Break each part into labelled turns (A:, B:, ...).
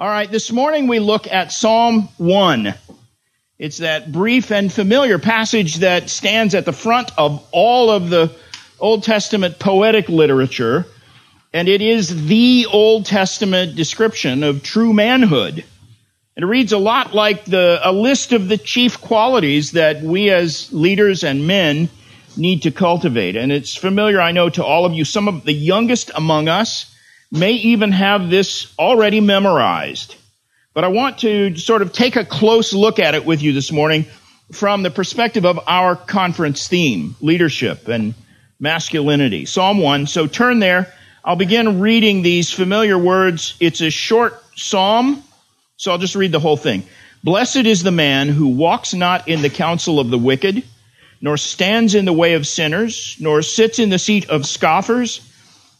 A: All right, this morning we look at Psalm 1. It's that brief and familiar passage that stands at the front of all of the Old Testament poetic literature, and it is the Old Testament description of true manhood. And it reads a lot like the, a list of the chief qualities that we as leaders and men need to cultivate. And it's familiar, I know, to all of you. Some of the youngest among us may even have this already memorized. But I want to sort of take a close look at it with you this morning from the perspective of our conference theme, leadership and masculinity. Psalm 1. So turn there. I'll begin reading these familiar words. It's a short psalm, so I'll just read the whole thing. Blessed is the man who walks not in the counsel of the wicked, nor stands in the way of sinners, nor sits in the seat of scoffers,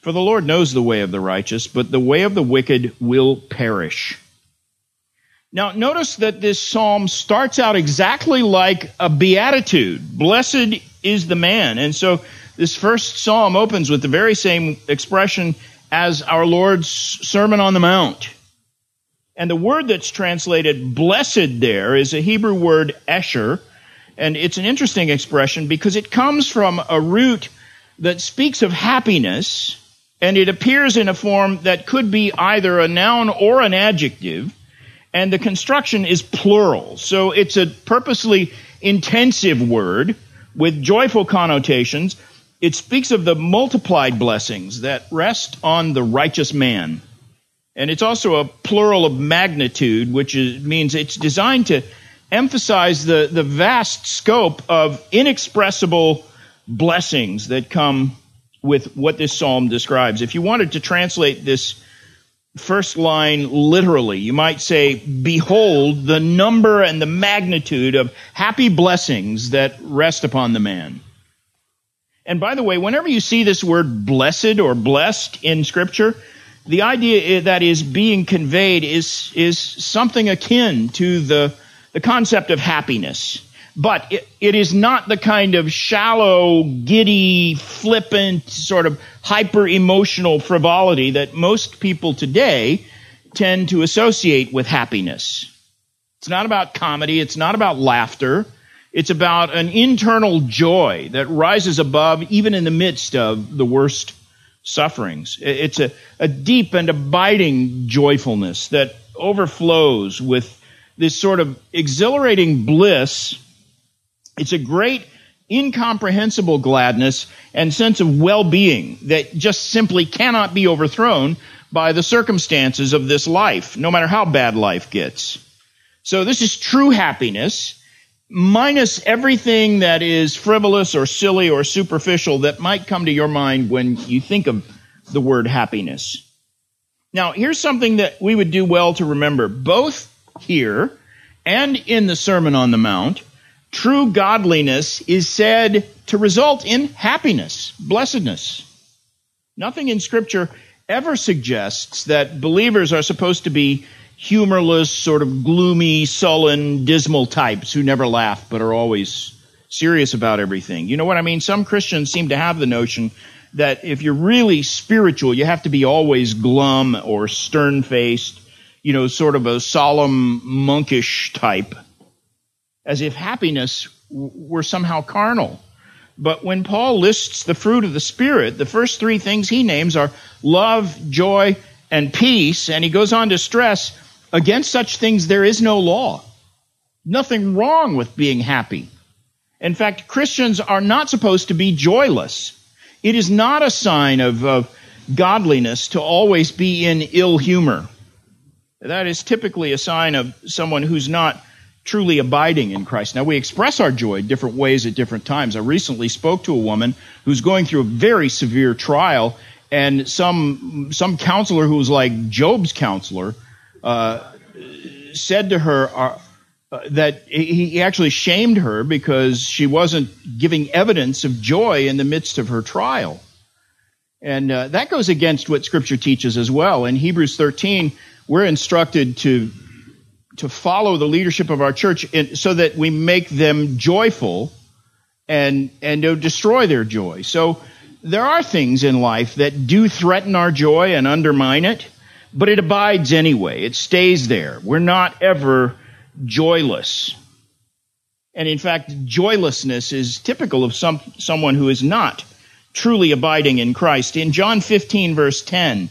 A: For the Lord knows the way of the righteous, but the way of the wicked will perish. Now, notice that this psalm starts out exactly like a beatitude. Blessed is the man. And so this first psalm opens with the very same expression as our Lord's Sermon on the Mount. And the word that's translated blessed there is a Hebrew word esher. And it's an interesting expression because it comes from a root that speaks of happiness and it appears in a form that could be either a noun or an adjective, and the construction is plural. So it's a purposely intensive word with joyful connotations. It speaks of the multiplied blessings that rest on the righteous man. And it's also a plural of magnitude, which is, means it's designed to emphasize the, the vast scope of inexpressible blessings that come with what this psalm describes. If you wanted to translate this first line literally, you might say, Behold the number and the magnitude of happy blessings that rest upon the man. And by the way, whenever you see this word blessed or blessed in Scripture, the idea that is being conveyed is, is something akin to the, the concept of happiness. But it, it is not the kind of shallow, giddy, flippant, sort of hyper emotional frivolity that most people today tend to associate with happiness. It's not about comedy. It's not about laughter. It's about an internal joy that rises above even in the midst of the worst sufferings. It's a, a deep and abiding joyfulness that overflows with this sort of exhilarating bliss it's a great, incomprehensible gladness and sense of well-being that just simply cannot be overthrown by the circumstances of this life, no matter how bad life gets. So this is true happiness, minus everything that is frivolous or silly or superficial that might come to your mind when you think of the word happiness. Now, here's something that we would do well to remember, both here and in the Sermon on the Mount. True godliness is said to result in happiness, blessedness. Nothing in Scripture ever suggests that believers are supposed to be humorless, sort of gloomy, sullen, dismal types who never laugh but are always serious about everything. You know what I mean? Some Christians seem to have the notion that if you're really spiritual, you have to be always glum or stern faced, you know, sort of a solemn, monkish type as if happiness were somehow carnal. But when Paul lists the fruit of the Spirit, the first three things he names are love, joy, and peace. And he goes on to stress against such things there is no law. Nothing wrong with being happy. In fact, Christians are not supposed to be joyless. It is not a sign of, of godliness to always be in ill humor. That is typically a sign of someone who's not truly abiding in Christ. Now, we express our joy different ways at different times. I recently spoke to a woman who's going through a very severe trial, and some some counselor who was like Job's counselor uh, said to her, uh, that he actually shamed her because she wasn't giving evidence of joy in the midst of her trial. And uh, that goes against what Scripture teaches as well. In Hebrews 13, we're instructed to to follow the leadership of our church in, so that we make them joyful and and to destroy their joy. So there are things in life that do threaten our joy and undermine it, but it abides anyway. It stays there. We're not ever joyless. And in fact, joylessness is typical of some, someone who is not truly abiding in Christ. In John 15 verse 10,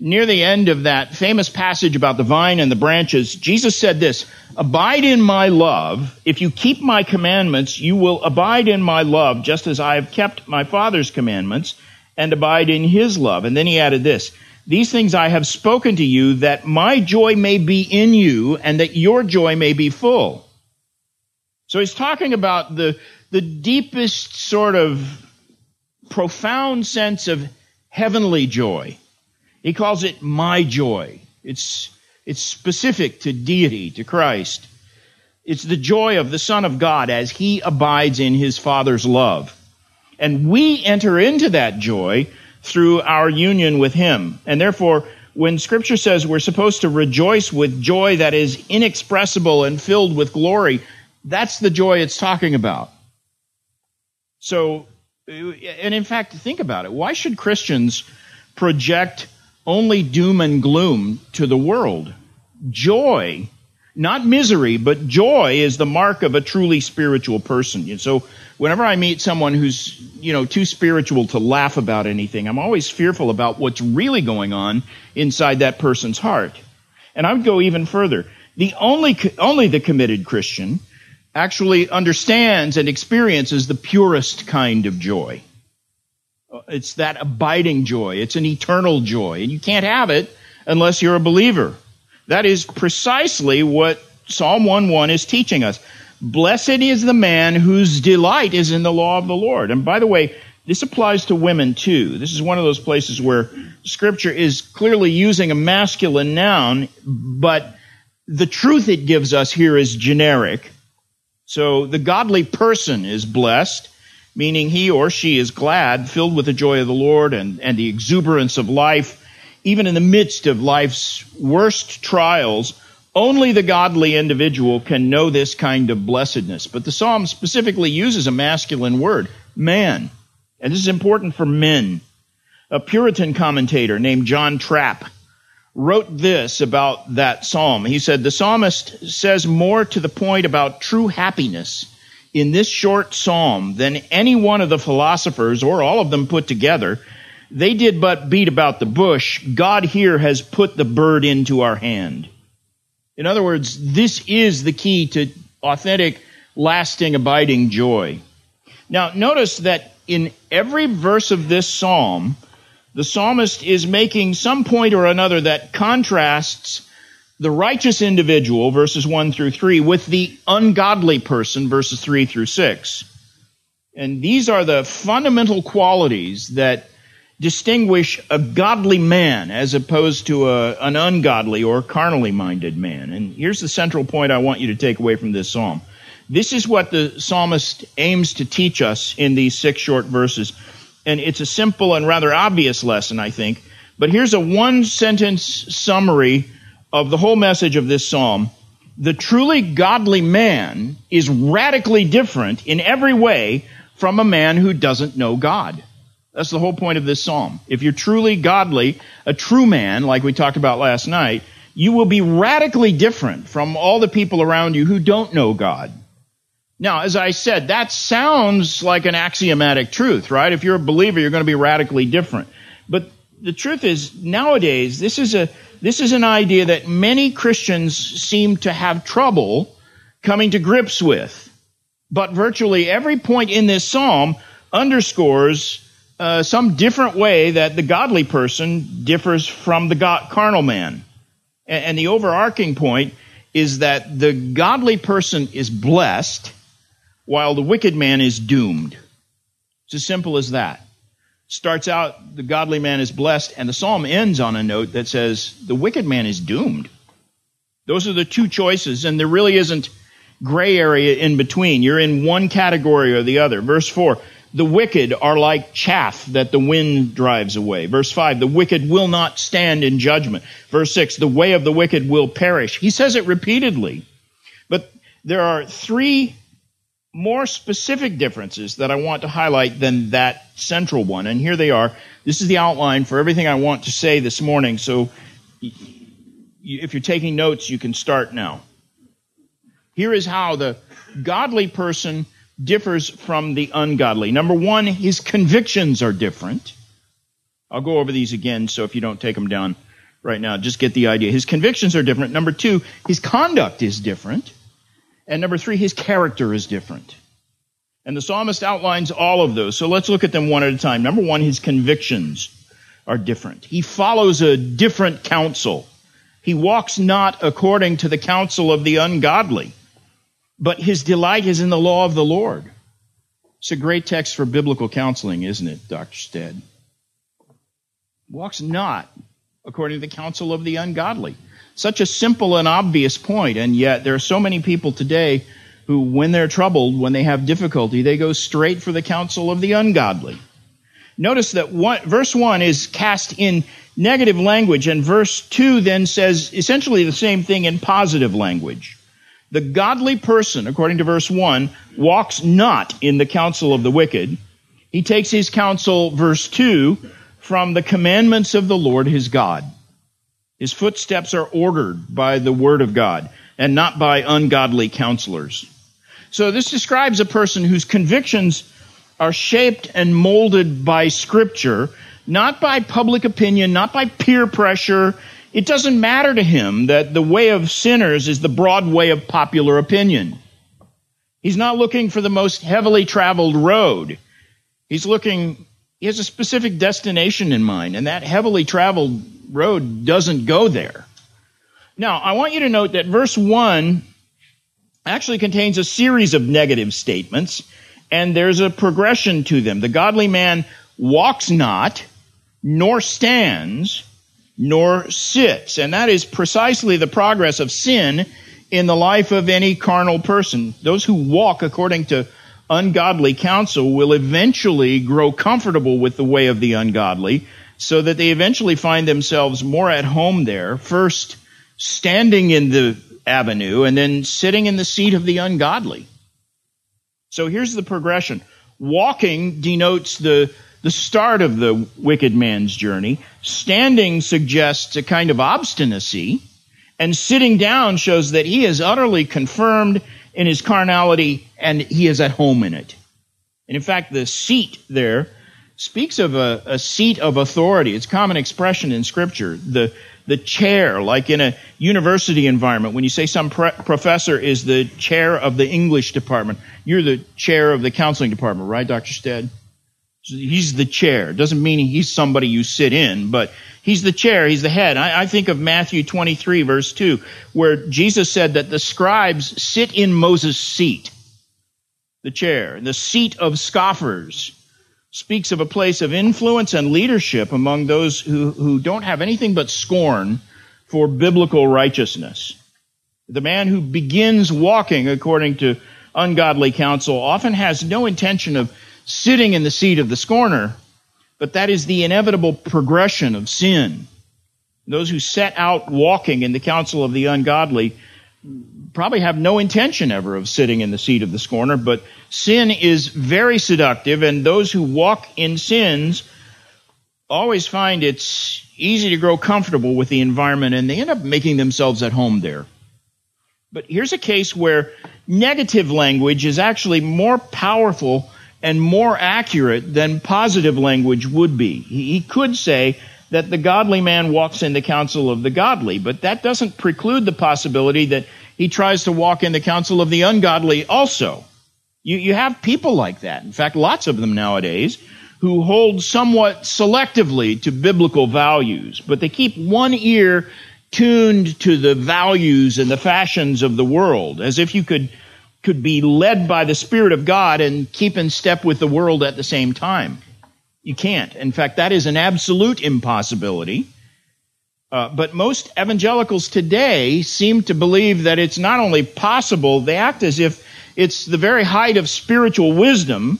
A: near the end of that famous passage about the vine and the branches, Jesus said this, Abide in my love. If you keep my commandments, you will abide in my love, just as I have kept my Father's commandments and abide in his love. And then he added this, these things I have spoken to you that my joy may be in you and that your joy may be full. So he's talking about the, the deepest sort of profound sense of heavenly joy. He calls it my joy. It's, it's specific to deity, to Christ. It's the joy of the Son of God as he abides in his Father's love. And we enter into that joy through our union with Him. And therefore, when Scripture says we're supposed to rejoice with joy that is inexpressible and filled with glory, that's the joy it's talking about. So, and in fact, think about it. Why should Christians project only doom and gloom to the world? Joy, not misery, but joy is the mark of a truly spiritual person. And so whenever I meet someone who's, you know, too spiritual to laugh about anything, I'm always fearful about what's really going on inside that person's heart. And I would go even further. The only, only the committed Christian actually understands and experiences the purest kind of joy. It's that abiding joy. It's an eternal joy. And you can't have it unless you're a believer. That is precisely what Psalm 1:1 is teaching us. Blessed is the man whose delight is in the law of the Lord. And by the way, this applies to women too. This is one of those places where scripture is clearly using a masculine noun, but the truth it gives us here is generic. So the godly person is blessed, meaning he or she is glad, filled with the joy of the Lord and, and the exuberance of life, even in the midst of life's worst trials only the godly individual can know this kind of blessedness. But the psalm specifically uses a masculine word, man. And this is important for men. A Puritan commentator named John Trapp wrote this about that psalm. He said, The psalmist says more to the point about true happiness in this short psalm than any one of the philosophers, or all of them put together. They did but beat about the bush. God here has put the bird into our hand. In other words, this is the key to authentic, lasting, abiding joy. Now, notice that in every verse of this psalm, the psalmist is making some point or another that contrasts the righteous individual, verses 1 through 3, with the ungodly person, verses 3 through 6. And these are the fundamental qualities that distinguish a godly man as opposed to a, an ungodly or carnally minded man. And here's the central point I want you to take away from this psalm. This is what the psalmist aims to teach us in these six short verses. And it's a simple and rather obvious lesson, I think. But here's a one sentence summary of the whole message of this psalm. The truly godly man is radically different in every way from a man who doesn't know God. That's the whole point of this psalm. If you're truly godly, a true man, like we talked about last night, you will be radically different from all the people around you who don't know God. Now, as I said, that sounds like an axiomatic truth, right? If you're a believer, you're going to be radically different. But the truth is, nowadays, this is a, this is an idea that many Christians seem to have trouble coming to grips with. But virtually every point in this psalm underscores uh, some different way that the godly person differs from the God, carnal man. And, and the overarching point is that the godly person is blessed while the wicked man is doomed. It's as simple as that. Starts out, the godly man is blessed, and the psalm ends on a note that says, the wicked man is doomed. Those are the two choices, and there really isn't gray area in between. You're in one category or the other. Verse 4, the wicked are like chaff that the wind drives away. Verse 5, the wicked will not stand in judgment. Verse 6, the way of the wicked will perish. He says it repeatedly. But there are three more specific differences that I want to highlight than that central one. And here they are. This is the outline for everything I want to say this morning. So if you're taking notes, you can start now. Here is how the godly person differs from the ungodly. Number one, his convictions are different. I'll go over these again, so if you don't take them down right now, just get the idea. His convictions are different. Number two, his conduct is different. And number three, his character is different. And the psalmist outlines all of those. So let's look at them one at a time. Number one, his convictions are different. He follows a different counsel. He walks not according to the counsel of the ungodly but his delight is in the law of the Lord. It's a great text for biblical counseling, isn't it, Dr. Street? Walks not according to the counsel of the ungodly. Such a simple and obvious point, and yet there are so many people today who, when they're troubled, when they have difficulty, they go straight for the counsel of the ungodly. Notice that one, verse 1 is cast in negative language, and verse 2 then says essentially the same thing in positive language. The godly person, according to verse 1, walks not in the counsel of the wicked. He takes his counsel, verse 2, from the commandments of the Lord his God. His footsteps are ordered by the word of God and not by ungodly counselors. So this describes a person whose convictions are shaped and molded by scripture, not by public opinion, not by peer pressure, it doesn't matter to him that the way of sinners is the broad way of popular opinion. He's not looking for the most heavily traveled road. He's looking, he has a specific destination in mind, and that heavily traveled road doesn't go there. Now, I want you to note that verse 1 actually contains a series of negative statements, and there's a progression to them. The godly man walks not, nor stands, nor sits. And that is precisely the progress of sin in the life of any carnal person. Those who walk according to ungodly counsel will eventually grow comfortable with the way of the ungodly so that they eventually find themselves more at home there, first standing in the avenue and then sitting in the seat of the ungodly. So here's the progression. Walking denotes the the start of the wicked man's journey. Standing suggests a kind of obstinacy, and sitting down shows that he is utterly confirmed in his carnality and he is at home in it. And in fact, the seat there speaks of a, a seat of authority. It's common expression in Scripture. The, the chair, like in a university environment, when you say some pre- professor is the chair of the English department, you're the chair of the counseling department, right, Dr. Street? He's the chair. Doesn't mean he's somebody you sit in, but he's the chair. He's the head. I, I, think of Matthew 23 verse 2, where Jesus said that the scribes sit in Moses' seat, the chair. The seat of scoffers speaks of a place of influence and leadership among those who, who don't have anything but scorn for biblical righteousness. The man who begins walking according to ungodly counsel often has no intention of sitting in the seat of the scorner, but that is the inevitable progression of sin. Those who set out walking in the counsel of the ungodly probably have no intention ever of sitting in the seat of the scorner, but sin is very seductive, and those who walk in sins always find it's easy to grow comfortable with the environment, and they end up making themselves at home there. But here's a case where negative language is actually more powerful and more accurate than positive language would be. He could say that the godly man walks in the counsel of the godly, but that doesn't preclude the possibility that he tries to walk in the counsel of the ungodly also. You, you have people like that. In fact, lots of them nowadays who hold somewhat selectively to biblical values, but they keep one ear tuned to the values and the fashions of the world, as if you could could be led by the Spirit of God and keep in step with the world at the same time. You can't. In fact, that is an absolute impossibility. Uh, but most evangelicals today seem to believe that it's not only possible, they act as if it's the very height of spiritual wisdom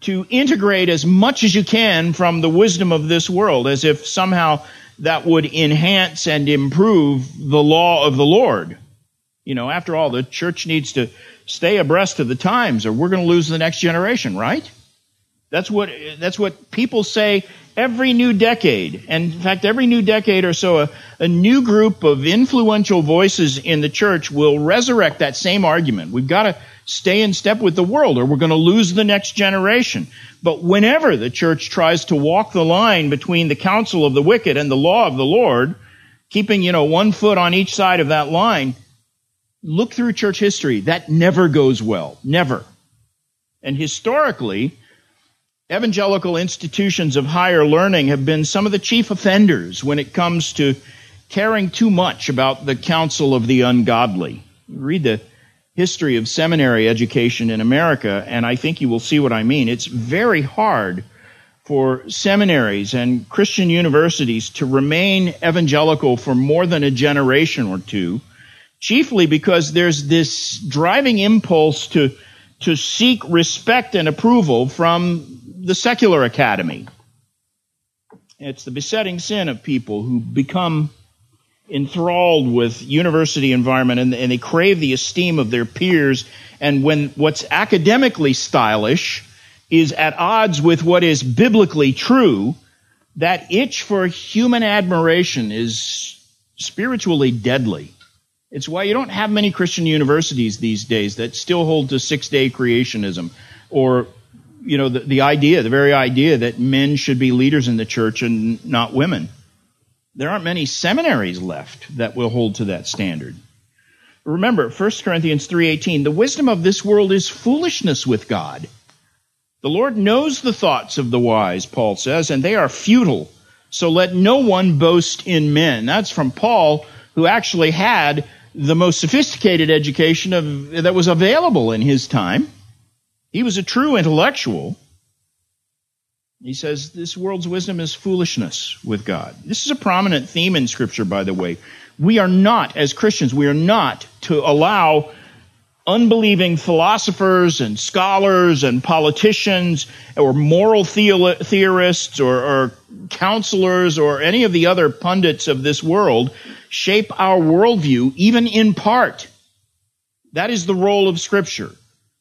A: to integrate as much as you can from the wisdom of this world, as if somehow that would enhance and improve the law of the Lord. You know, after all, the church needs to stay abreast of the times or we're going to lose the next generation, right? That's what, that's what people say every new decade. And in fact, every new decade or so, a, a new group of influential voices in the church will resurrect that same argument. We've got to stay in step with the world or we're going to lose the next generation. But whenever the church tries to walk the line between the counsel of the wicked and the law of the Lord, keeping, you know, one foot on each side of that line, look through church history. That never goes well. Never. And historically, evangelical institutions of higher learning have been some of the chief offenders when it comes to caring too much about the counsel of the ungodly. Read the history of seminary education in America, and I think you will see what I mean. It's very hard for seminaries and Christian universities to remain evangelical for more than a generation or two, chiefly because there's this driving impulse to, to seek respect and approval from the secular academy. It's the besetting sin of people who become enthralled with university environment and, and, they crave the esteem of their peers. And when what's academically stylish is at odds with what is biblically true, that itch for human admiration is spiritually deadly. It's why you don't have many Christian universities these days that still hold to six day creationism or you know, the, the idea, the very idea that men should be leaders in the church and not women. There aren't many seminaries left that will hold to that standard. Remember, 1 Corinthians 3:18, the wisdom of this world is foolishness with God. The Lord knows the thoughts of the wise, Paul says, and they are futile. So let no one boast in men. That's from Paul, who actually had the most sophisticated education of, that was available in his time. He was a true intellectual. He says this world's wisdom is foolishness with God. This is a prominent theme in Scripture, by the way. We are not, as Christians, we are not to allow unbelieving philosophers and scholars and politicians or moral theorists or, or, counselors or any of the other pundits of this world shape our worldview, even in part. That is the role of Scripture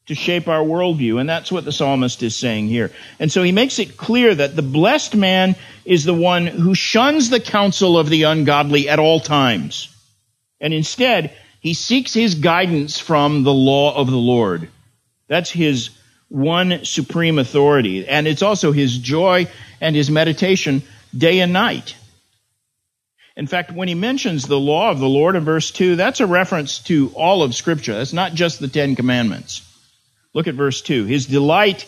A: to shape our worldview. And that's what the psalmist is saying here. And so he makes it clear that the blessed man is the one who shuns the counsel of the ungodly at all times. And instead, he seeks his guidance from the law of the Lord. That's his one supreme authority. And it's also his joy and his meditation day and night. In fact, when he mentions the law of the Lord in verse 2, that's a reference to all of Scripture. That's not just the Ten Commandments. Look at verse 2. His delight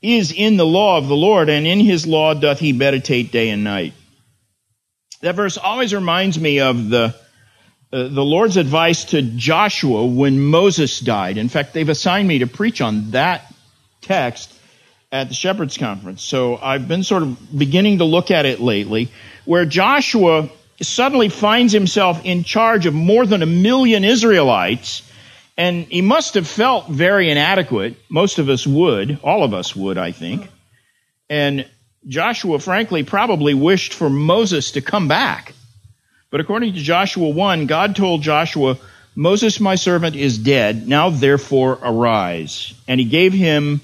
A: is in the law of the Lord, and in his law doth he meditate day and night. That verse always reminds me of the, uh, the Lord's advice to Joshua when Moses died. In fact, they've assigned me to preach on that text at the Shepherds Conference. So I've been sort of beginning to look at it lately, where Joshua suddenly finds himself in charge of more than a million Israelites and he must have felt very inadequate. Most of us would. All of us would, I think. And Joshua, frankly, probably wished for Moses to come back. But according to Joshua 1, God told Joshua, Moses, my servant, is dead. Now therefore arise. And he gave him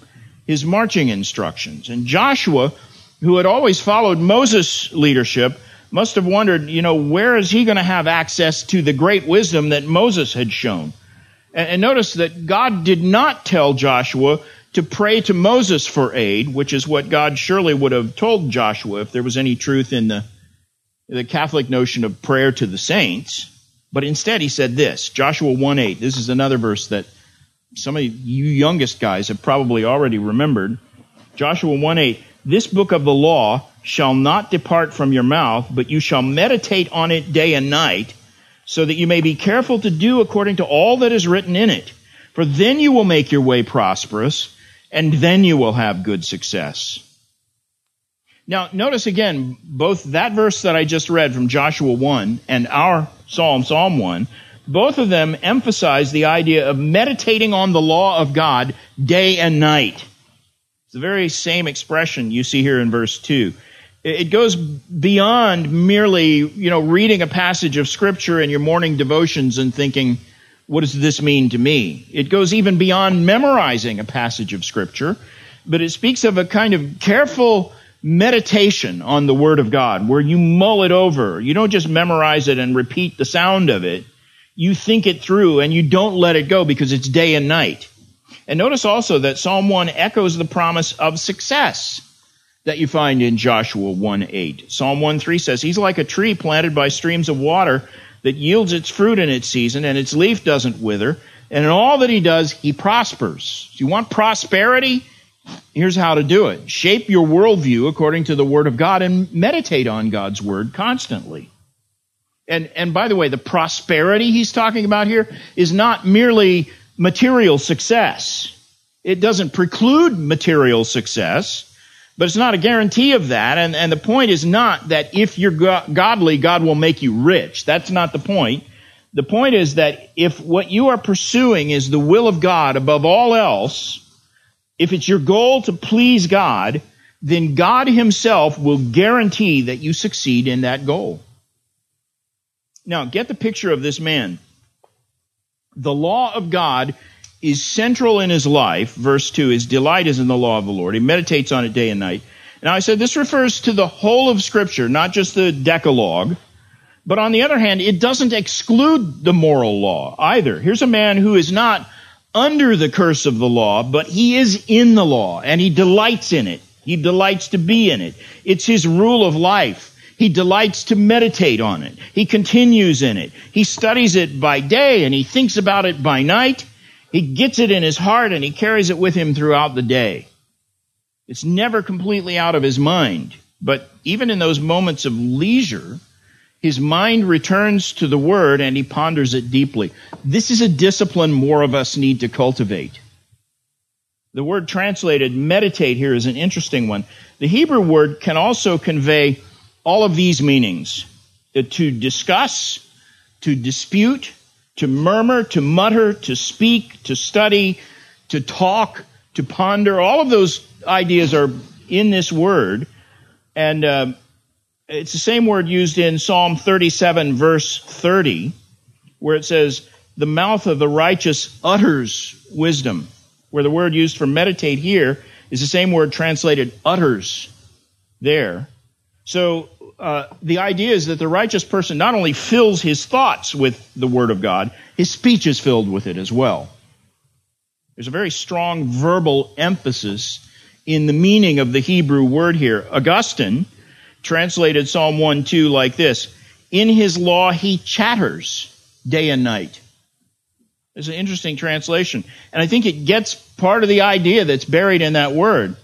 A: his marching instructions. And Joshua, who had always followed Moses' leadership, must have wondered, you know, where is he going to have access to the great wisdom that Moses had shown? And notice that God did not tell Joshua to pray to Moses for aid, which is what God surely would have told Joshua if there was any truth in the, the Catholic notion of prayer to the saints. But instead he said this, Joshua 1 8. This is another verse that some of you youngest guys have probably already remembered. Joshua 1:8. This book of the law shall not depart from your mouth, but you shall meditate on it day and night so that you may be careful to do according to all that is written in it. For then you will make your way prosperous, and then you will have good success. Now, notice again, both that verse that I just read from Joshua 1 and our Psalm, Psalm 1, both of them emphasize the idea of meditating on the law of God day and night. It's the very same expression you see here in verse 2. It goes beyond merely, you know, reading a passage of scripture in your morning devotions and thinking, what does this mean to me? It goes even beyond memorizing a passage of scripture, but it speaks of a kind of careful meditation on the Word of God where you mull it over. You don't just memorize it and repeat the sound of it. You think it through and you don't let it go because it's day and night. And notice also that Psalm 1 echoes the promise of success that you find in Joshua 1 8. Psalm 1 3 says, He's like a tree planted by streams of water that yields its fruit in its season, and its leaf doesn't wither. And in all that he does, he prospers. Do you want prosperity? Here's how to do it. Shape your worldview according to the Word of God and meditate on God's Word constantly. And, and by the way, the prosperity he's talking about here is not merely material success. It doesn't preclude material success. But it's not a guarantee of that. And, and the point is not that if you're go- godly, God will make you rich. That's not the point. The point is that if what you are pursuing is the will of God above all else, if it's your goal to please God, then God Himself will guarantee that you succeed in that goal. Now, get the picture of this man. The law of God is central in his life. Verse 2 His delight is in the law of the Lord. He meditates on it day and night. Now, I said this refers to the whole of Scripture, not just the Decalogue. But on the other hand, it doesn't exclude the moral law either. Here's a man who is not under the curse of the law, but he is in the law and he delights in it. He delights to be in it. It's his rule of life. He delights to meditate on it. He continues in it. He studies it by day and he thinks about it by night. He gets it in his heart and he carries it with him throughout the day. It's never completely out of his mind. But even in those moments of leisure, his mind returns to the word and he ponders it deeply. This is a discipline more of us need to cultivate. The word translated meditate here is an interesting one. The Hebrew word can also convey all of these meanings to discuss, to dispute, to murmur, to mutter, to speak, to study, to talk, to ponder. All of those ideas are in this word. And uh, it's the same word used in Psalm 37, verse 30, where it says, The mouth of the righteous utters wisdom. Where the word used for meditate here is the same word translated utters there. So uh, the idea is that the righteous person not only fills his thoughts with the Word of God, his speech is filled with it as well. There's a very strong verbal emphasis in the meaning of the Hebrew word here. Augustine translated Psalm 1 2 like this In his law he chatters day and night. It's an interesting translation. And I think it gets part of the idea that's buried in that word.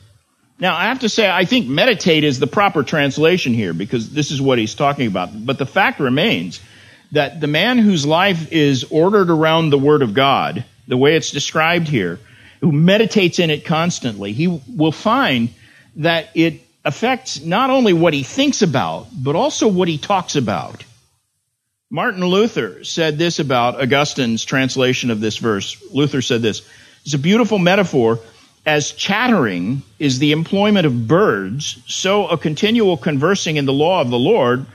A: Now, I have to say, I think meditate is the proper translation here because this is what he's talking about. But the fact remains that the man whose life is ordered around the Word of God, the way it's described here, who meditates in it constantly, he will find that it affects not only what he thinks about, but also what he talks about. Martin Luther said this about Augustine's translation of this verse. Luther said this It's a beautiful metaphor as chattering is the employment of birds, so a continual conversing in the law of the Lord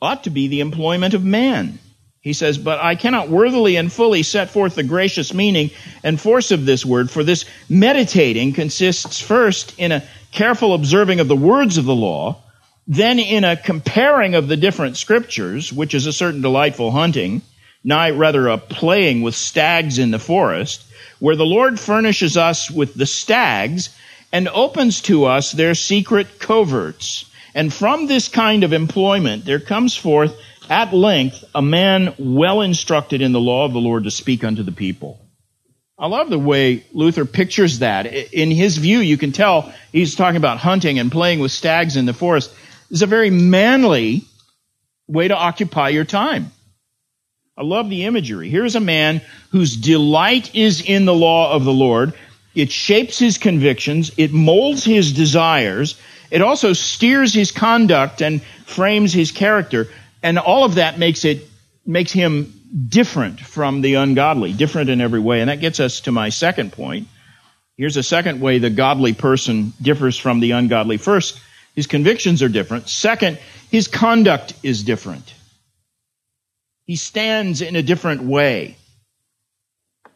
A: ought to be the employment of man. He says, But I cannot worthily and fully set forth the gracious meaning and force of this word, for this meditating consists first in a careful observing of the words of the law, then in a comparing of the different scriptures, which is a certain delightful hunting, nigh rather a playing with stags in the forest, where the Lord furnishes us with the stags and opens to us their secret coverts. And from this kind of employment, there comes forth at length a man well instructed in the law of the Lord to speak unto the people. I love the way Luther pictures that. In his view, you can tell he's talking about hunting and playing with stags in the forest. It's a very manly way to occupy your time. I love the imagery. Here's a man whose delight is in the law of the Lord. It shapes his convictions. It molds his desires. it also steers his conduct and frames his character. And all of that makes it, makes him different from the ungodly, different in every way. And that gets us to my second point. Here's a second way the godly person differs from the ungodly. First, his convictions are different. Second, his conduct is different. He stands in a different way.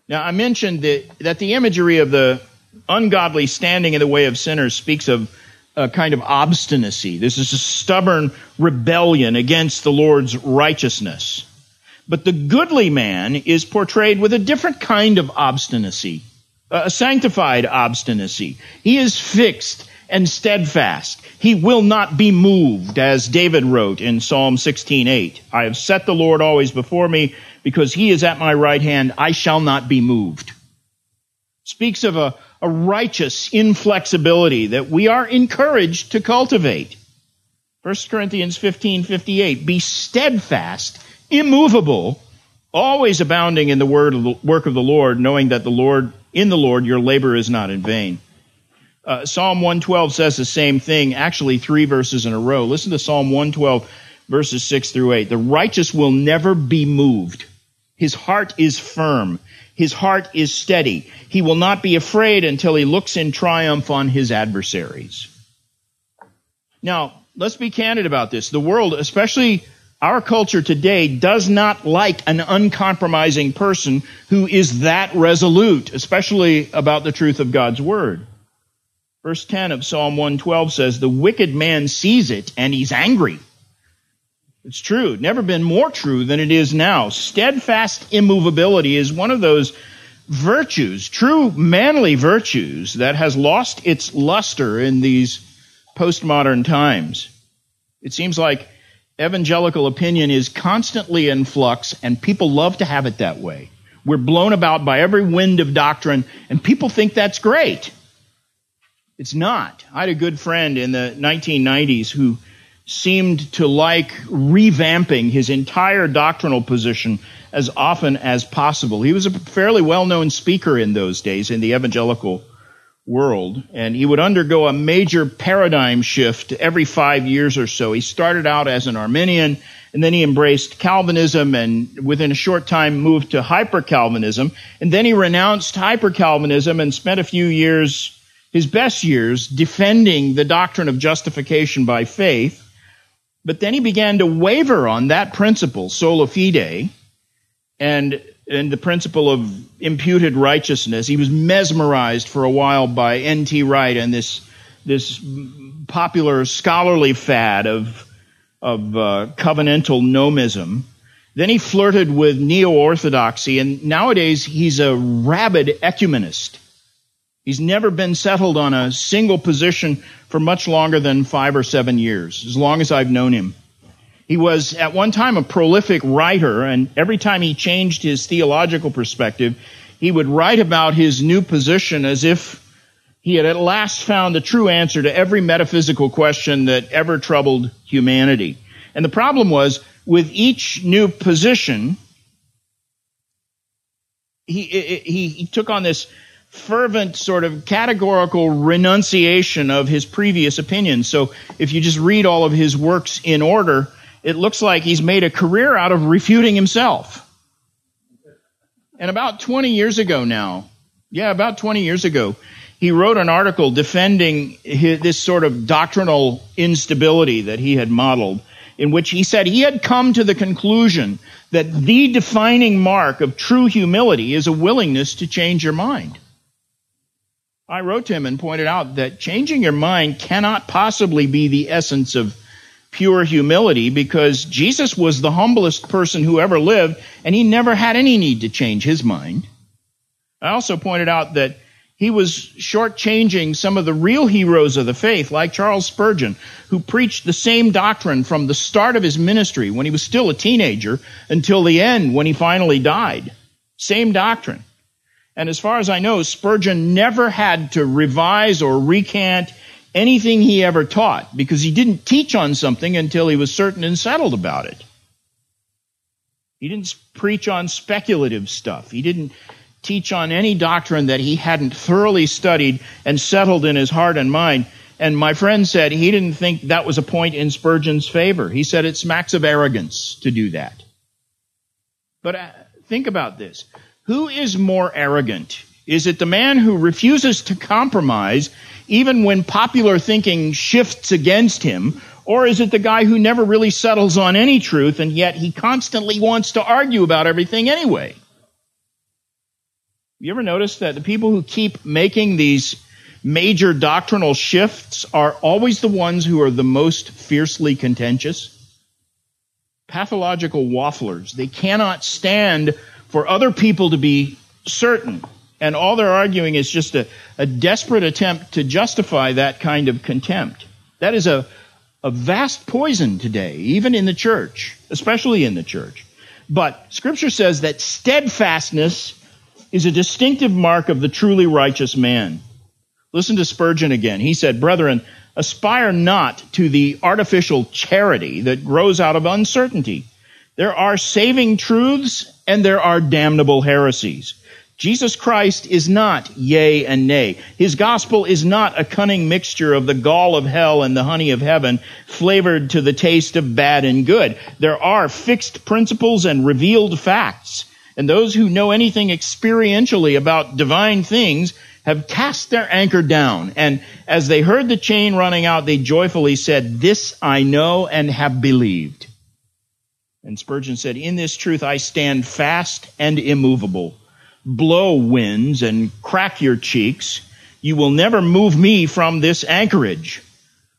A: Now, I mentioned that, that the imagery of the ungodly standing in the way of sinners speaks of a kind of obstinacy. This is a stubborn rebellion against the Lord's righteousness. But the goodly man is portrayed with a different kind of obstinacy, a sanctified obstinacy. He is fixed and steadfast. He will not be moved, as David wrote in Psalm 16:8. I have set the Lord always before me, because he is at my right hand, I shall not be moved. Speaks of a, a righteous inflexibility that we are encouraged to cultivate. 1 Corinthians 15:58, be steadfast, immovable, always abounding in the word work of the Lord, knowing that the Lord in the Lord your labor is not in vain. Uh, Psalm 112 says the same thing, actually three verses in a row. Listen to Psalm 112, verses 6 through 8. The righteous will never be moved. His heart is firm. His heart is steady. He will not be afraid until he looks in triumph on his adversaries. Now, let's be candid about this. The world, especially our culture today, does not like an uncompromising person who is that resolute, especially about the truth of God's word. Verse 10 of Psalm 112 says, The wicked man sees it and he's angry. It's true. Never been more true than it is now. Steadfast immovability is one of those virtues, true manly virtues, that has lost its luster in these postmodern times. It seems like evangelical opinion is constantly in flux and people love to have it that way. We're blown about by every wind of doctrine and people think that's great. It's not. I had a good friend in the 1990s who seemed to like revamping his entire doctrinal position as often as possible. He was a fairly well-known speaker in those days in the evangelical world, and he would undergo a major paradigm shift every five years or so. He started out as an Arminian, and then he embraced Calvinism, and within a short time moved to hyper Calvinism, and then he renounced hyper Calvinism and spent a few years his best years defending the doctrine of justification by faith, but then he began to waver on that principle, sola fide, and, and the principle of imputed righteousness. He was mesmerized for a while by N.T. Wright and this, this popular scholarly fad of, of uh, covenantal nomism. Then he flirted with neo orthodoxy, and nowadays he's a rabid ecumenist. He's never been settled on a single position for much longer than five or seven years, as long as I've known him. He was at one time a prolific writer, and every time he changed his theological perspective, he would write about his new position as if he had at last found the true answer to every metaphysical question that ever troubled humanity. And the problem was, with each new position, he, he, he took on this fervent sort of categorical renunciation of his previous opinions. So if you just read all of his works in order, it looks like he's made a career out of refuting himself. And about 20 years ago now, yeah, about 20 years ago, he wrote an article defending his, this sort of doctrinal instability that he had modeled, in which he said he had come to the conclusion that the defining mark of true humility is a willingness to change your mind. I wrote to him and pointed out that changing your mind cannot possibly be the essence of pure humility because Jesus was the humblest person who ever lived and he never had any need to change his mind. I also pointed out that he was shortchanging some of the real heroes of the faith, like Charles Spurgeon, who preached the same doctrine from the start of his ministry when he was still a teenager until the end when he finally died. Same doctrine. And as far as I know, Spurgeon never had to revise or recant anything he ever taught because he didn't teach on something until he was certain and settled about it. He didn't preach on speculative stuff. He didn't teach on any doctrine that he hadn't thoroughly studied and settled in his heart and mind. And my friend said he didn't think that was a point in Spurgeon's favor. He said it smacks of arrogance to do that. But uh, think about this. Who is more arrogant? Is it the man who refuses to compromise even when popular thinking shifts against him? Or is it the guy who never really settles on any truth and yet he constantly wants to argue about everything anyway? You ever notice that the people who keep making these major doctrinal shifts are always the ones who are the most fiercely contentious? Pathological wafflers. They cannot stand for other people to be certain. And all they're arguing is just a, a desperate attempt to justify that kind of contempt. That is a, a vast poison today, even in the church, especially in the church. But Scripture says that steadfastness is a distinctive mark of the truly righteous man. Listen to Spurgeon again. He said, Brethren, aspire not to the artificial charity that grows out of uncertainty. There are saving truths and there are damnable heresies. Jesus Christ is not yea and nay. His gospel is not a cunning mixture of the gall of hell and the honey of heaven flavored to the taste of bad and good. There are fixed principles and revealed facts. And those who know anything experientially about divine things have cast their anchor down. And as they heard the chain running out, they joyfully said, This I know and have believed. And Spurgeon said, In this truth I stand fast and immovable. Blow winds and crack your cheeks. You will never move me from this anchorage.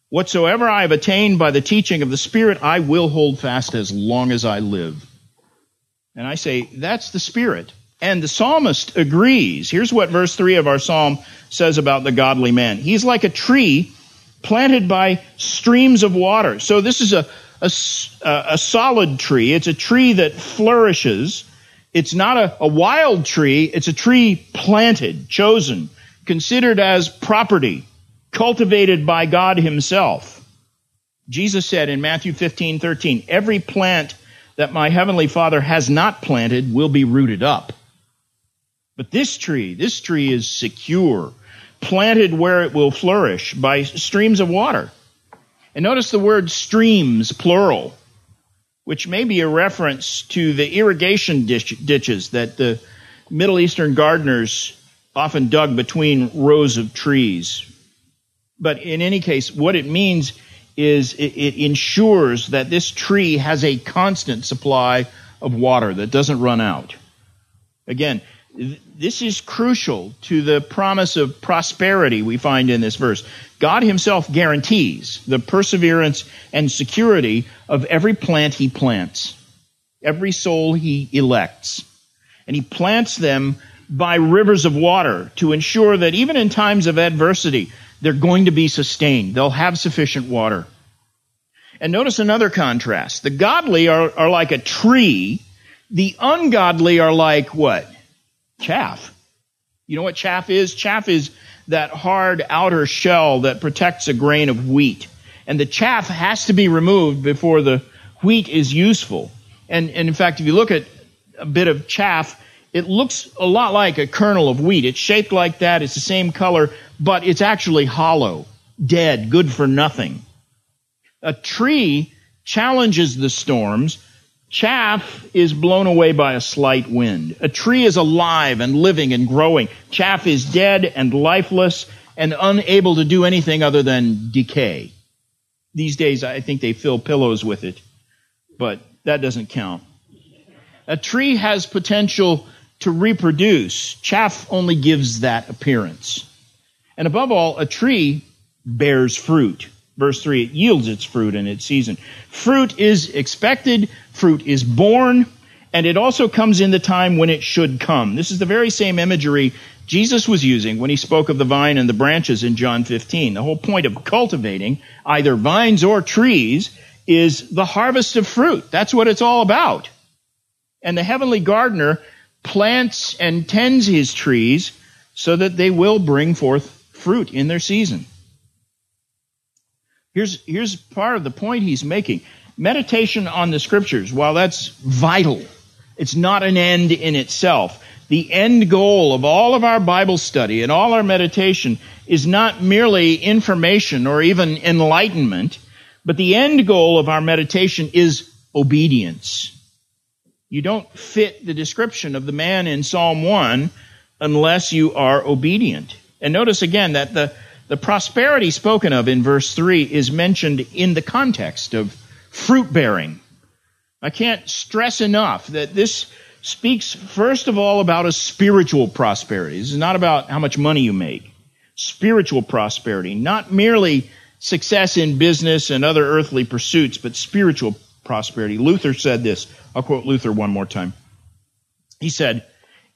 A: Whatsoever I have attained by the teaching of the Spirit, I will hold fast as long as I live. And I say, that's the Spirit. And the psalmist agrees. Here's what verse 3 of our psalm says about the godly man. He's like a tree planted by streams of water. So this is a, a, a solid tree. It's a tree that flourishes. It's not a, a wild tree. It's a tree planted, chosen, considered as property, cultivated by God himself. Jesus said in Matthew 15, 13, every plant that my heavenly Father has not planted will be rooted up. But this tree, this tree is secure, planted where it will flourish by streams of water. And notice the word streams, plural, which may be a reference to the irrigation ditches that the Middle Eastern gardeners often dug between rows of trees. But in any case, what it means is it, it ensures that this tree has a constant supply of water that doesn't run out. Again, this is crucial to the promise of prosperity we find in this verse. God himself guarantees the perseverance and security of every plant he plants, every soul he elects. And he plants them by rivers of water to ensure that even in times of adversity, they're going to be sustained. They'll have sufficient water. And notice another contrast. The godly are, are like a tree. The ungodly are like what? Chaff. You know what chaff is? Chaff is that hard outer shell that protects a grain of wheat. And the chaff has to be removed before the wheat is useful. And, and in fact, if you look at a bit of chaff, it looks a lot like a kernel of wheat. It's shaped like that. It's the same color, but it's actually hollow, dead, good for nothing. A tree challenges the storms Chaff is blown away by a slight wind. A tree is alive and living and growing. Chaff is dead and lifeless and unable to do anything other than decay. These days, I think they fill pillows with it, but that doesn't count. A tree has potential to reproduce. Chaff only gives that appearance. And above all, a tree bears fruit. Verse 3, it yields its fruit in its season. Fruit is expected, fruit is born, and it also comes in the time when it should come. This is the very same imagery Jesus was using when he spoke of the vine and the branches in John 15. The whole point of cultivating either vines or trees is the harvest of fruit. That's what it's all about. And the heavenly gardener plants and tends his trees so that they will bring forth fruit in their season. Here's, here's part of the point he's making. Meditation on the scriptures, while that's vital, it's not an end in itself. the end goal of all of our Bible study and all our meditation is not merely information or even enlightenment, but the end goal of our meditation is obedience. You don't fit the description of the man in Psalm 1 unless you are obedient. And notice again that the, the prosperity spoken of in verse 3 is mentioned in the context of fruit bearing. I can't stress enough that this speaks first of all about a spiritual prosperity. This is not about how much money you make. Spiritual prosperity, not merely success in business and other earthly pursuits, but spiritual prosperity. Luther said this. I'll quote Luther one more time. He said,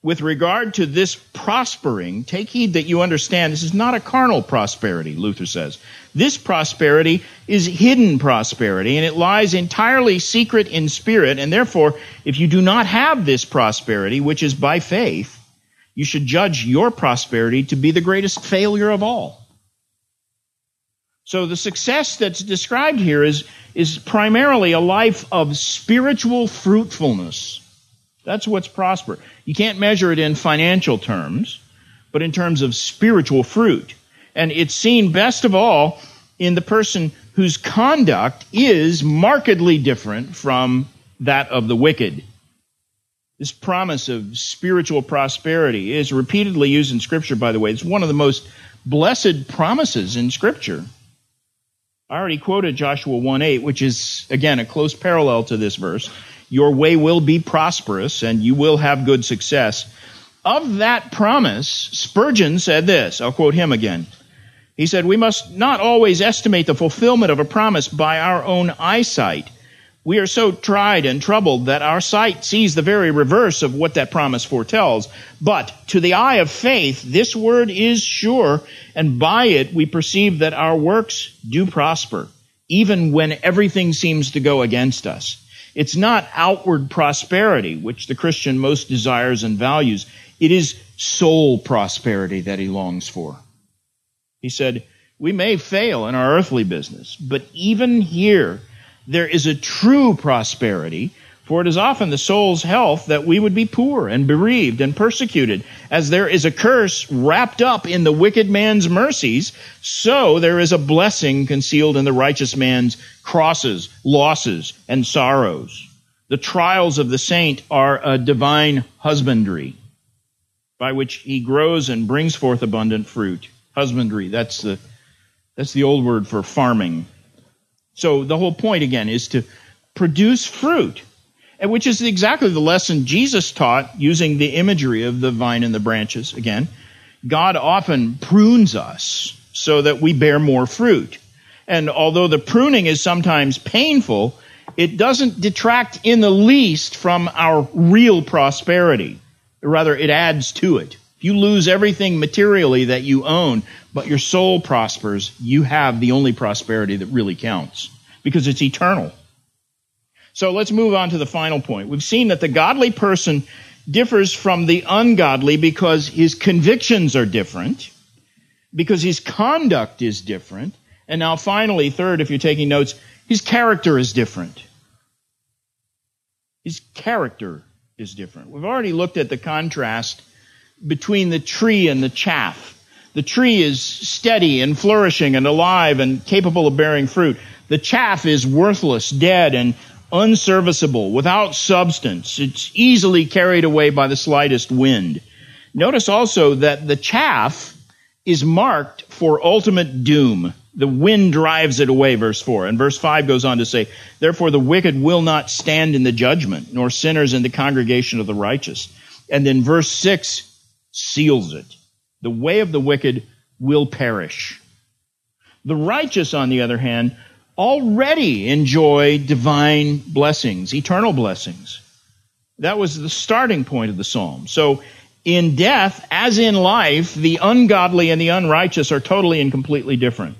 A: with regard to this prospering, take heed that you understand this is not a carnal prosperity, Luther says. This prosperity is hidden prosperity, and it lies entirely secret in spirit, and therefore, if you do not have this prosperity, which is by faith, you should judge your prosperity to be the greatest failure of all. So the success that's described here is, is primarily a life of spiritual fruitfulness. That's what's prosper. You can't measure it in financial terms, but in terms of spiritual fruit. And it's seen best of all in the person whose conduct is markedly different from that of the wicked. This promise of spiritual prosperity is repeatedly used in Scripture, by the way. It's one of the most blessed promises in Scripture. I already quoted Joshua 1 8, which is, again, a close parallel to this verse your way will be prosperous and you will have good success. Of that promise, Spurgeon said this. I'll quote him again. He said, We must not always estimate the fulfillment of a promise by our own eyesight. We are so tried and troubled that our sight sees the very reverse of what that promise foretells. But to the eye of faith, this word is sure, and by it we perceive that our works do prosper, even when everything seems to go against us. It's not outward prosperity, which the Christian most desires and values. It is soul prosperity that he longs for. He said, We may fail in our earthly business, but even here, there is a true prosperity for it is often the soul's health that we would be poor and bereaved and persecuted. As there is a curse wrapped up in the wicked man's mercies, so there is a blessing concealed in the righteous man's crosses, losses, and sorrows. The trials of the saint are a divine husbandry by which he grows and brings forth abundant fruit. Husbandry, that's the, that's the old word for farming. So the whole point again is to produce fruit and which is exactly the lesson Jesus taught using the imagery of the vine and the branches. Again, God often prunes us so that we bear more fruit. And although the pruning is sometimes painful, it doesn't detract in the least from our real prosperity. Rather, it adds to it. If you lose everything materially that you own, but your soul prospers, you have the only prosperity that really counts because it's eternal. So let's move on to the final point. We've seen that the godly person differs from the ungodly because his convictions are different, because his conduct is different, and now finally, third, if you're taking notes, his character is different. His character is different. We've already looked at the contrast between the tree and the chaff. The tree is steady and flourishing and alive and capable of bearing fruit. The chaff is worthless, dead, and unserviceable, without substance. It's easily carried away by the slightest wind. Notice also that the chaff is marked for ultimate doom. The wind drives it away, verse 4. And verse 5 goes on to say, Therefore the wicked will not stand in the judgment, nor sinners in the congregation of the righteous. And then verse 6 seals it. The way of the wicked will perish. The righteous, on the other hand, already enjoy divine blessings, eternal blessings. That was the starting point of the psalm. So in death, as in life, the ungodly and the unrighteous are totally and completely different.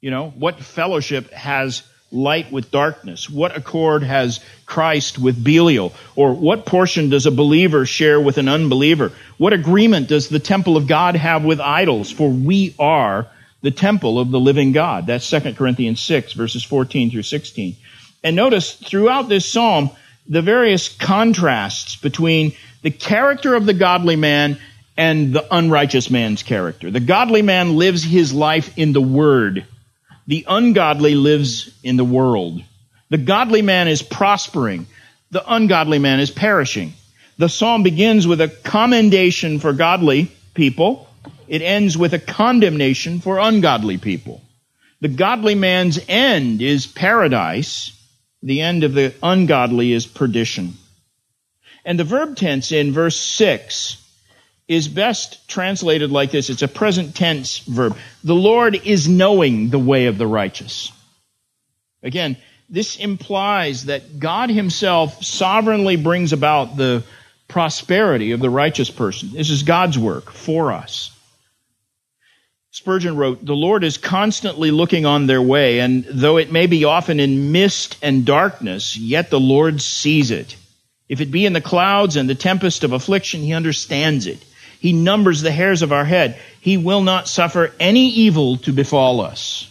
A: You know, what fellowship has light with darkness? What accord has Christ with Belial? Or what portion does a believer share with an unbeliever? What agreement does the temple of God have with idols? For we are the temple of the living God. That's 2 Corinthians 6, verses 14 through 16. And notice throughout this psalm, the various contrasts between the character of the godly man and the unrighteous man's character. The godly man lives his life in the Word. The ungodly lives in the world. The godly man is prospering. The ungodly man is perishing. The psalm begins with a commendation for godly people. It ends with a condemnation for ungodly people. The godly man's end is paradise. The end of the ungodly is perdition. And the verb tense in verse 6 is best translated like this. It's a present tense verb. The Lord is knowing the way of the righteous. Again, this implies that God himself sovereignly brings about the prosperity of the righteous person. This is God's work for us. Spurgeon wrote, The Lord is constantly looking on their way, and though it may be often in mist and darkness, yet the Lord sees it. If it be in the clouds and the tempest of affliction, he understands it. He numbers the hairs of our head. He will not suffer any evil to befall us.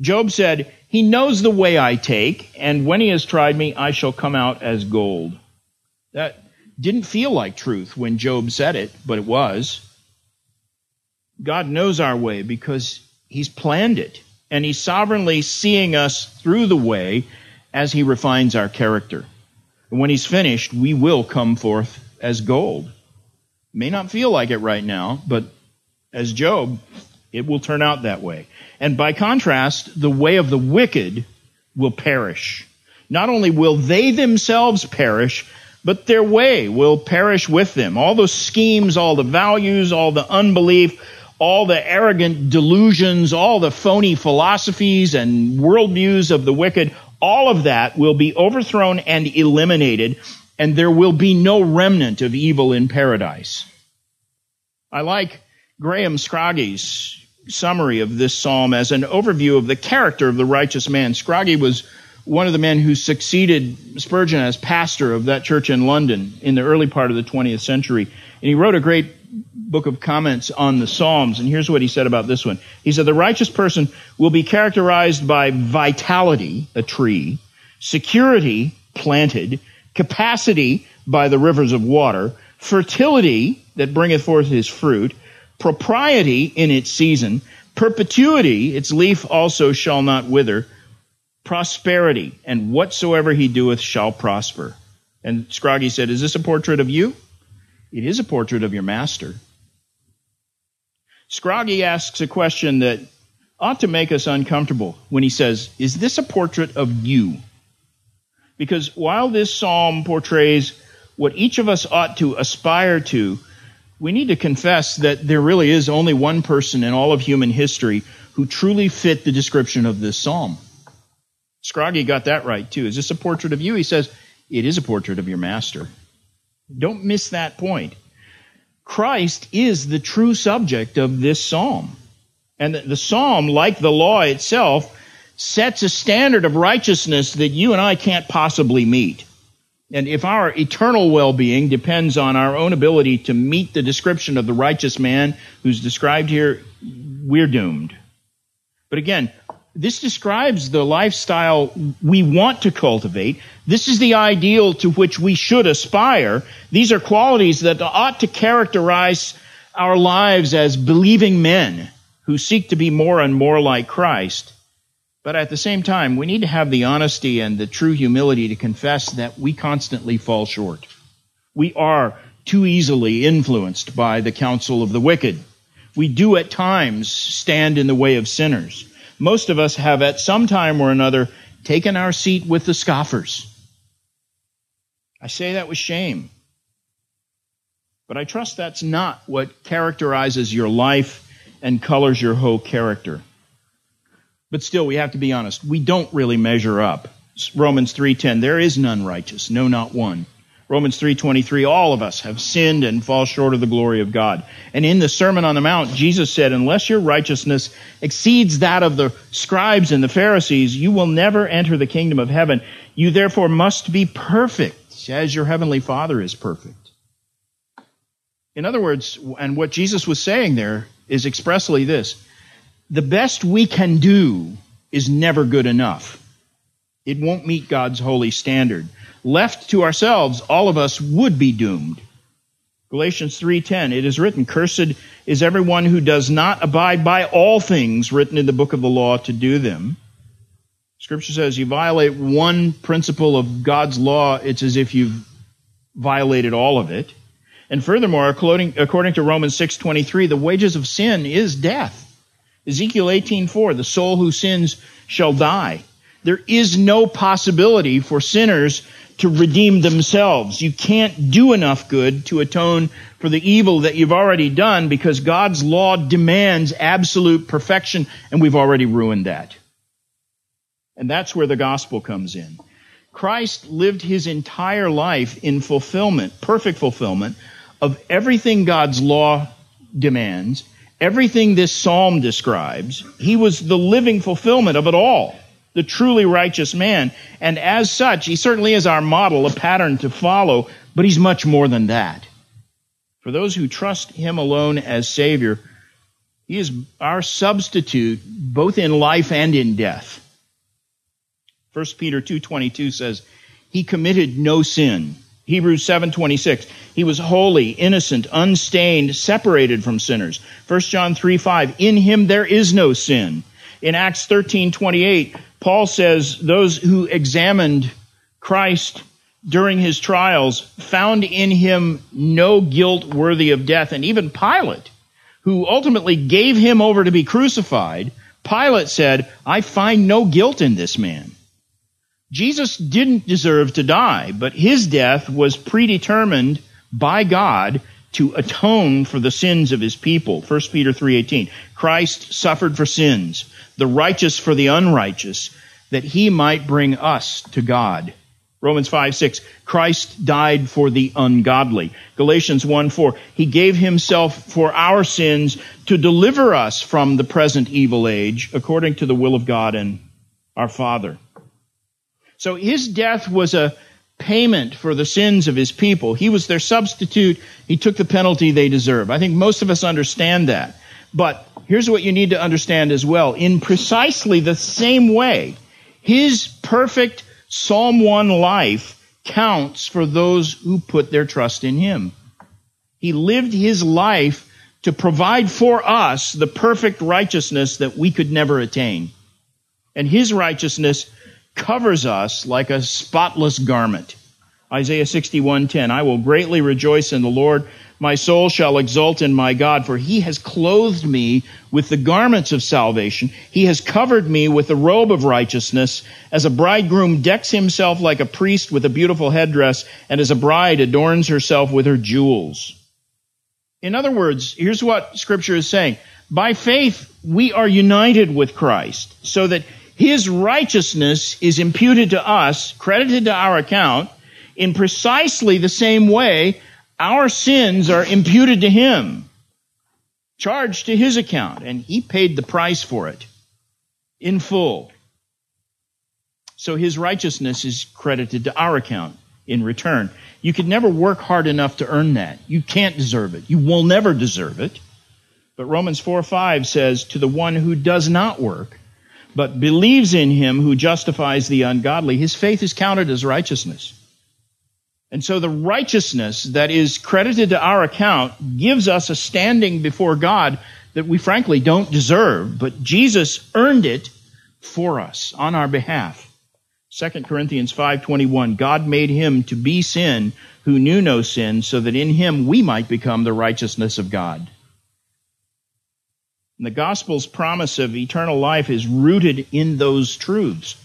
A: Job said, He knows the way I take, and when he has tried me, I shall come out as gold. That didn't feel like truth when Job said it, but it was. God knows our way because he's planned it, and he's sovereignly seeing us through the way as he refines our character. And when he's finished, we will come forth as gold. May not feel like it right now, but as Job, it will turn out that way. And by contrast, the way of the wicked will perish. Not only will they themselves perish, but their way will perish with them. All those schemes, all the values, all the unbelief, all the arrogant delusions, all the phony philosophies and worldviews of the wicked, all of that will be overthrown and eliminated, and there will be no remnant of evil in paradise. I like Graham Scroggie's summary of this psalm as an overview of the character of the righteous man. Scroggie was one of the men who succeeded Spurgeon as pastor of that church in London in the early part of the 20th century. And he wrote a great book of comments on the Psalms, and here's what he said about this one. He said, The righteous person will be characterized by vitality, a tree, security, planted, capacity by the rivers of water, fertility that bringeth forth his fruit, propriety in its season, perpetuity, its leaf also shall not wither, prosperity, and whatsoever he doeth shall prosper. And Scroggie said, Is this a portrait of you? It is a portrait of your master. Scroggie asks a question that ought to make us uncomfortable when he says, Is this a portrait of you? Because while this psalm portrays what each of us ought to aspire to, we need to confess that there really is only one person in all of human history who truly fit the description of this psalm. Scroggie got that right too. Is this a portrait of you? He says, It is a portrait of your master. Don't miss that point. Christ is the true subject of this psalm. And the psalm, like the law itself, sets a standard of righteousness that you and I can't possibly meet. And if our eternal well-being depends on our own ability to meet the description of the righteous man who's described here, we're doomed. But again, this describes the lifestyle we want to cultivate. This is the ideal to which we should aspire. These are qualities that ought to characterize our lives as believing men who seek to be more and more like Christ. But at the same time, we need to have the honesty and the true humility to confess that we constantly fall short. We are too easily influenced by the counsel of the wicked. We do at times stand in the way of sinners most of us have at some time or another taken our seat with the scoffers. I say that with shame. But I trust that's not what characterizes your life and colors your whole character. But still, we have to be honest. We don't really measure up. Romans 3.10, there is none righteous, no, not one. Romans 3:23 all of us have sinned and fall short of the glory of God. And in the Sermon on the Mount Jesus said unless your righteousness exceeds that of the scribes and the Pharisees you will never enter the kingdom of heaven. You therefore must be perfect as your heavenly Father is perfect. In other words, and what Jesus was saying there is expressly this. The best we can do is never good enough. It won't meet God's holy standard. Left to ourselves, all of us would be doomed. Galatians 3:10 It is written cursed is everyone who does not abide by all things written in the book of the law to do them. Scripture says you violate one principle of God's law it's as if you've violated all of it. And furthermore, according, according to Romans 6:23, the wages of sin is death. Ezekiel 18:4, the soul who sins shall die. There is no possibility for sinners to redeem themselves. You can't do enough good to atone for the evil that you've already done because God's law demands absolute perfection and we've already ruined that. And that's where the gospel comes in. Christ lived his entire life in fulfillment, perfect fulfillment of everything God's law demands, everything this psalm describes. He was the living fulfillment of it all the truly righteous man. And as such, he certainly is our model, a pattern to follow, but he's much more than that. For those who trust him alone as Savior, he is our substitute both in life and in death. 1 Peter 2.22 says, He committed no sin. Hebrews 7:26 He was holy, innocent, unstained, separated from sinners. 1 John 3:5 In him there is no sin. In Acts 13:28 Paul says those who examined Christ during his trials found in him no guilt worthy of death. And even Pilate, who ultimately gave him over to be crucified, Pilate said, I find no guilt in this man. Jesus didn't deserve to die, but his death was predetermined by God to atone for the sins of his people. 1 Peter 3:18. Christ suffered for sins the righteous for the unrighteous, that he might bring us to God. Romans 5, 6. Christ died for the ungodly. Galatians 1, 4. He gave himself for our sins to deliver us from the present evil age, according to the will of God and our Father. So his death was a payment for the sins of his people. He was their substitute. He took the penalty they deserve. I think most of us understand that. But here's what you need to understand as well. In precisely the same way, his perfect Psalm 1 life counts for those who put their trust in him. He lived his life to provide for us the perfect righteousness that we could never attain. And his righteousness covers us like a spotless garment. Isaiah 61:10 I will greatly rejoice in the Lord my soul shall exult in my God, for he has clothed me with the garments of salvation. He has covered me with the robe of righteousness, as a bridegroom decks himself like a priest with a beautiful headdress, and as a bride adorns herself with her jewels. In other words, here's what scripture is saying. By faith, we are united with Christ, so that his righteousness is imputed to us, credited to our account, in precisely the same way our sins are imputed to him, charged to his account, and he paid the price for it in full. So his righteousness is credited to our account in return. You could never work hard enough to earn that. You can't deserve it. You will never deserve it. But Romans 4 5 says, To the one who does not work, but believes in him who justifies the ungodly, his faith is counted as righteousness. And so the righteousness that is credited to our account gives us a standing before God that we frankly don't deserve, but Jesus earned it for us on our behalf. 2 Corinthians 5:21 God made him to be sin who knew no sin so that in him we might become the righteousness of God. And the gospel's promise of eternal life is rooted in those truths.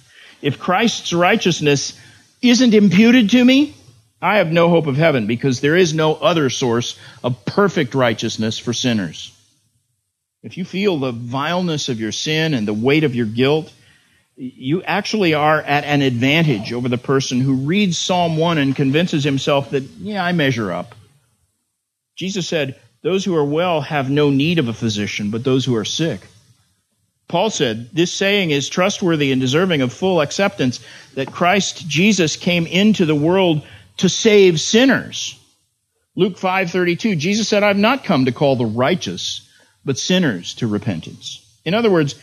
A: If Christ's righteousness isn't imputed to me, I have no hope of heaven because there is no other source of perfect righteousness for sinners. If you feel the vileness of your sin and the weight of your guilt, you actually are at an advantage over the person who reads Psalm 1 and convinces himself that, yeah, I measure up. Jesus said, Those who are well have no need of a physician, but those who are sick. Paul said, This saying is trustworthy and deserving of full acceptance that Christ Jesus came into the world to save sinners. Luke 5:32 Jesus said I've not come to call the righteous but sinners to repentance. In other words,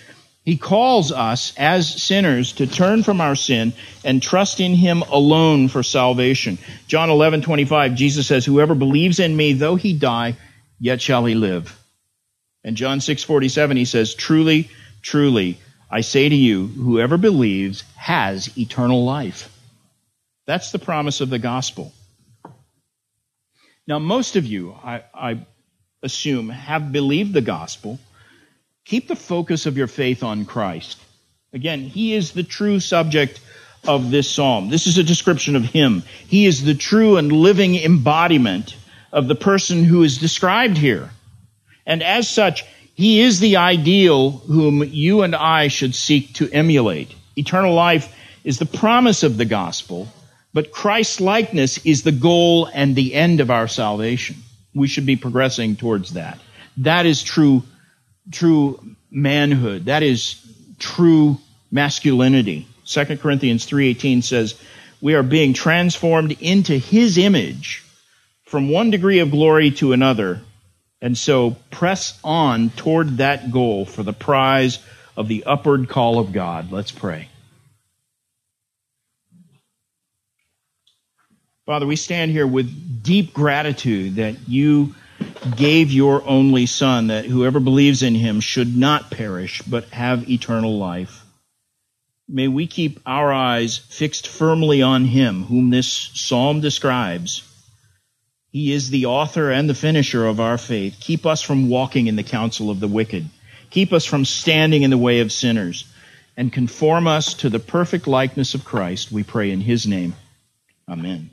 A: He calls us as sinners to turn from our sin and trust in Him alone for salvation. John 11:25 Jesus says, Whoever believes in me, though he die, yet shall he live. And John 6:47 he says, Truly, truly, I say to you, whoever believes has eternal life. That's the promise of the gospel. Now, most of you, I, I assume, have believed the gospel Keep the focus of your faith on Christ. Again, He is the true subject of this psalm. This is a description of Him. He is the true and living embodiment of the person who is described here. And as such, He is the ideal whom you and I should seek to emulate. Eternal life is the promise of the gospel, but Christ's likeness is the goal and the end of our salvation. We should be progressing towards that. That is true true manhood. That is true masculinity. 2 Corinthians 3:18 says, "We are being transformed into his image from one degree of glory to another, and so press on toward that goal for the prize of the upward call of God." Let's pray. Father, we stand here with deep gratitude that you gave your only Son, that whoever believes in him should not perish, but have eternal life. May we keep our eyes fixed firmly on him, whom this psalm describes. He is the author and the finisher of our faith. Keep us from walking in the counsel of the wicked. Keep us from standing in the way of sinners. And conform us to the perfect likeness of Christ, we pray in his name. Amen.